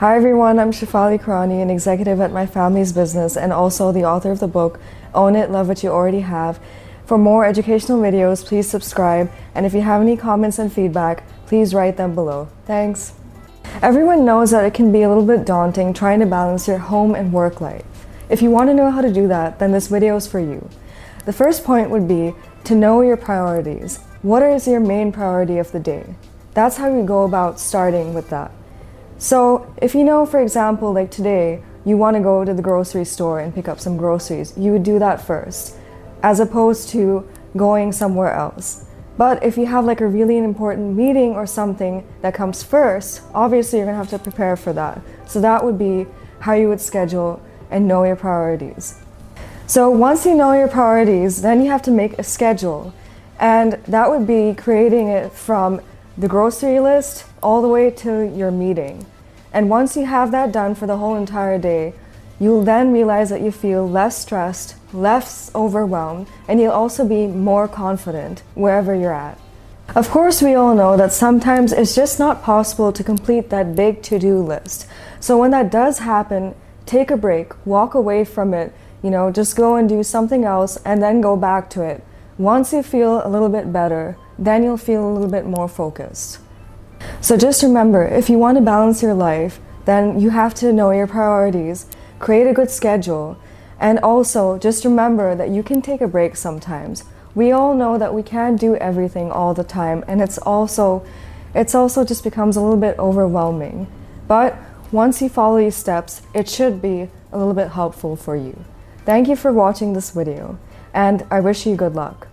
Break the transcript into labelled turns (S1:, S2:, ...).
S1: Hi everyone, I'm Shafali Karani, an executive at my family's business and also the author of the book Own It, Love What You Already Have. For more educational videos, please subscribe and if you have any comments and feedback, please write them below. Thanks. Everyone knows that it can be a little bit daunting trying to balance your home and work life. If you want to know how to do that, then this video is for you. The first point would be to know your priorities. What is your main priority of the day? That's how you go about starting with that. So if you know, for example, like today, you want to go to the grocery store and pick up some groceries, you would do that first, as opposed to going somewhere else. But if you have like a really important meeting or something that comes first, obviously you're gonna have to prepare for that. So that would be how you would schedule and know your priorities. So once you know your priorities, then you have to make a schedule. And that would be creating it from the grocery list all the way to your meeting. And once you have that done for the whole entire day, you'll then realize that you feel less stressed, less overwhelmed, and you'll also be more confident wherever you're at. Of course, we all know that sometimes it's just not possible to complete that big to do list. So when that does happen, take a break, walk away from it, you know, just go and do something else and then go back to it. Once you feel a little bit better, then you'll feel a little bit more focused. So just remember, if you want to balance your life, then you have to know your priorities, create a good schedule, and also just remember that you can take a break sometimes. We all know that we can't do everything all the time, and it's also it's also just becomes a little bit overwhelming. But once you follow these steps, it should be a little bit helpful for you. Thank you for watching this video, and I wish you good luck.